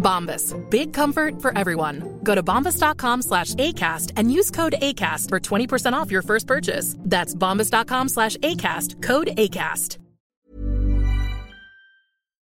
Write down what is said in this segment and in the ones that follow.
Bombas. Big comfort for everyone. Go to bombas.com slash ACAST and use code ACAST for 20% off your first purchase. That's bombas.com slash ACAST. Code ACAST.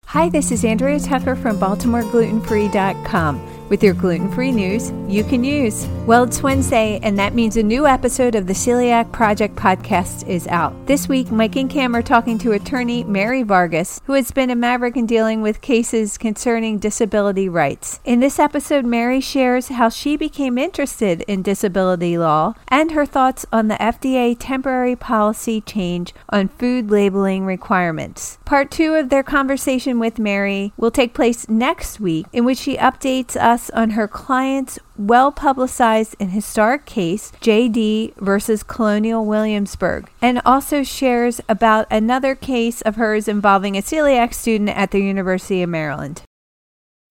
Hi, this is Andrea Tucker from BaltimoreGlutenFree.com with your gluten free news you can use. Well, it's Wednesday, and that means a new episode of the Celiac Project podcast is out. This week, Mike and Cam are talking to attorney Mary Vargas, who has been a maverick in dealing with cases concerning disability rights. In this episode, Mary shares how she became interested in disability law and her thoughts on the FDA temporary policy change on food labeling requirements. Part two of their conversation with Mary will take place next week, in which she updates us on her client's well publicized and historic case, JD versus Colonial Williamsburg, and also shares about another case of hers involving a celiac student at the University of Maryland.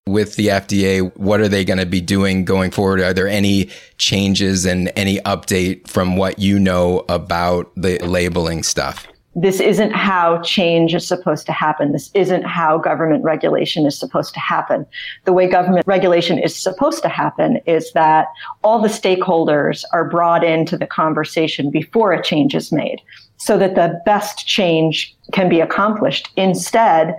With the FDA, what are they going to be doing going forward? Are there any changes and any update from what you know about the labeling stuff? This isn't how change is supposed to happen. This isn't how government regulation is supposed to happen. The way government regulation is supposed to happen is that all the stakeholders are brought into the conversation before a change is made so that the best change can be accomplished. Instead,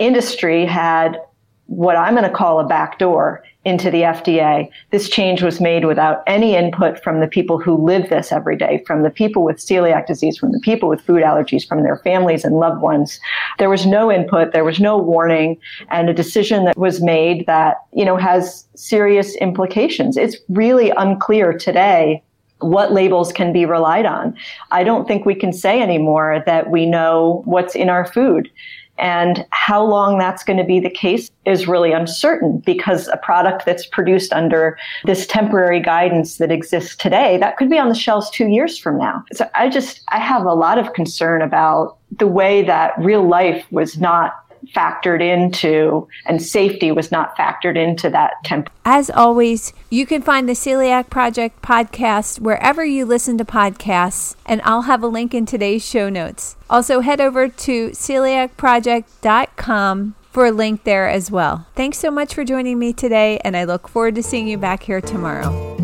industry had what I'm going to call a backdoor into the FDA. This change was made without any input from the people who live this every day, from the people with celiac disease, from the people with food allergies, from their families and loved ones. There was no input, there was no warning, and a decision that was made that, you know, has serious implications. It's really unclear today what labels can be relied on. I don't think we can say anymore that we know what's in our food. And how long that's going to be the case is really uncertain because a product that's produced under this temporary guidance that exists today, that could be on the shelves two years from now. So I just, I have a lot of concern about the way that real life was not factored into and safety was not factored into that temp. As always, you can find the Celiac Project podcast wherever you listen to podcasts, and I'll have a link in today's show notes. Also, head over to celiacproject.com for a link there as well. Thanks so much for joining me today, and I look forward to seeing you back here tomorrow.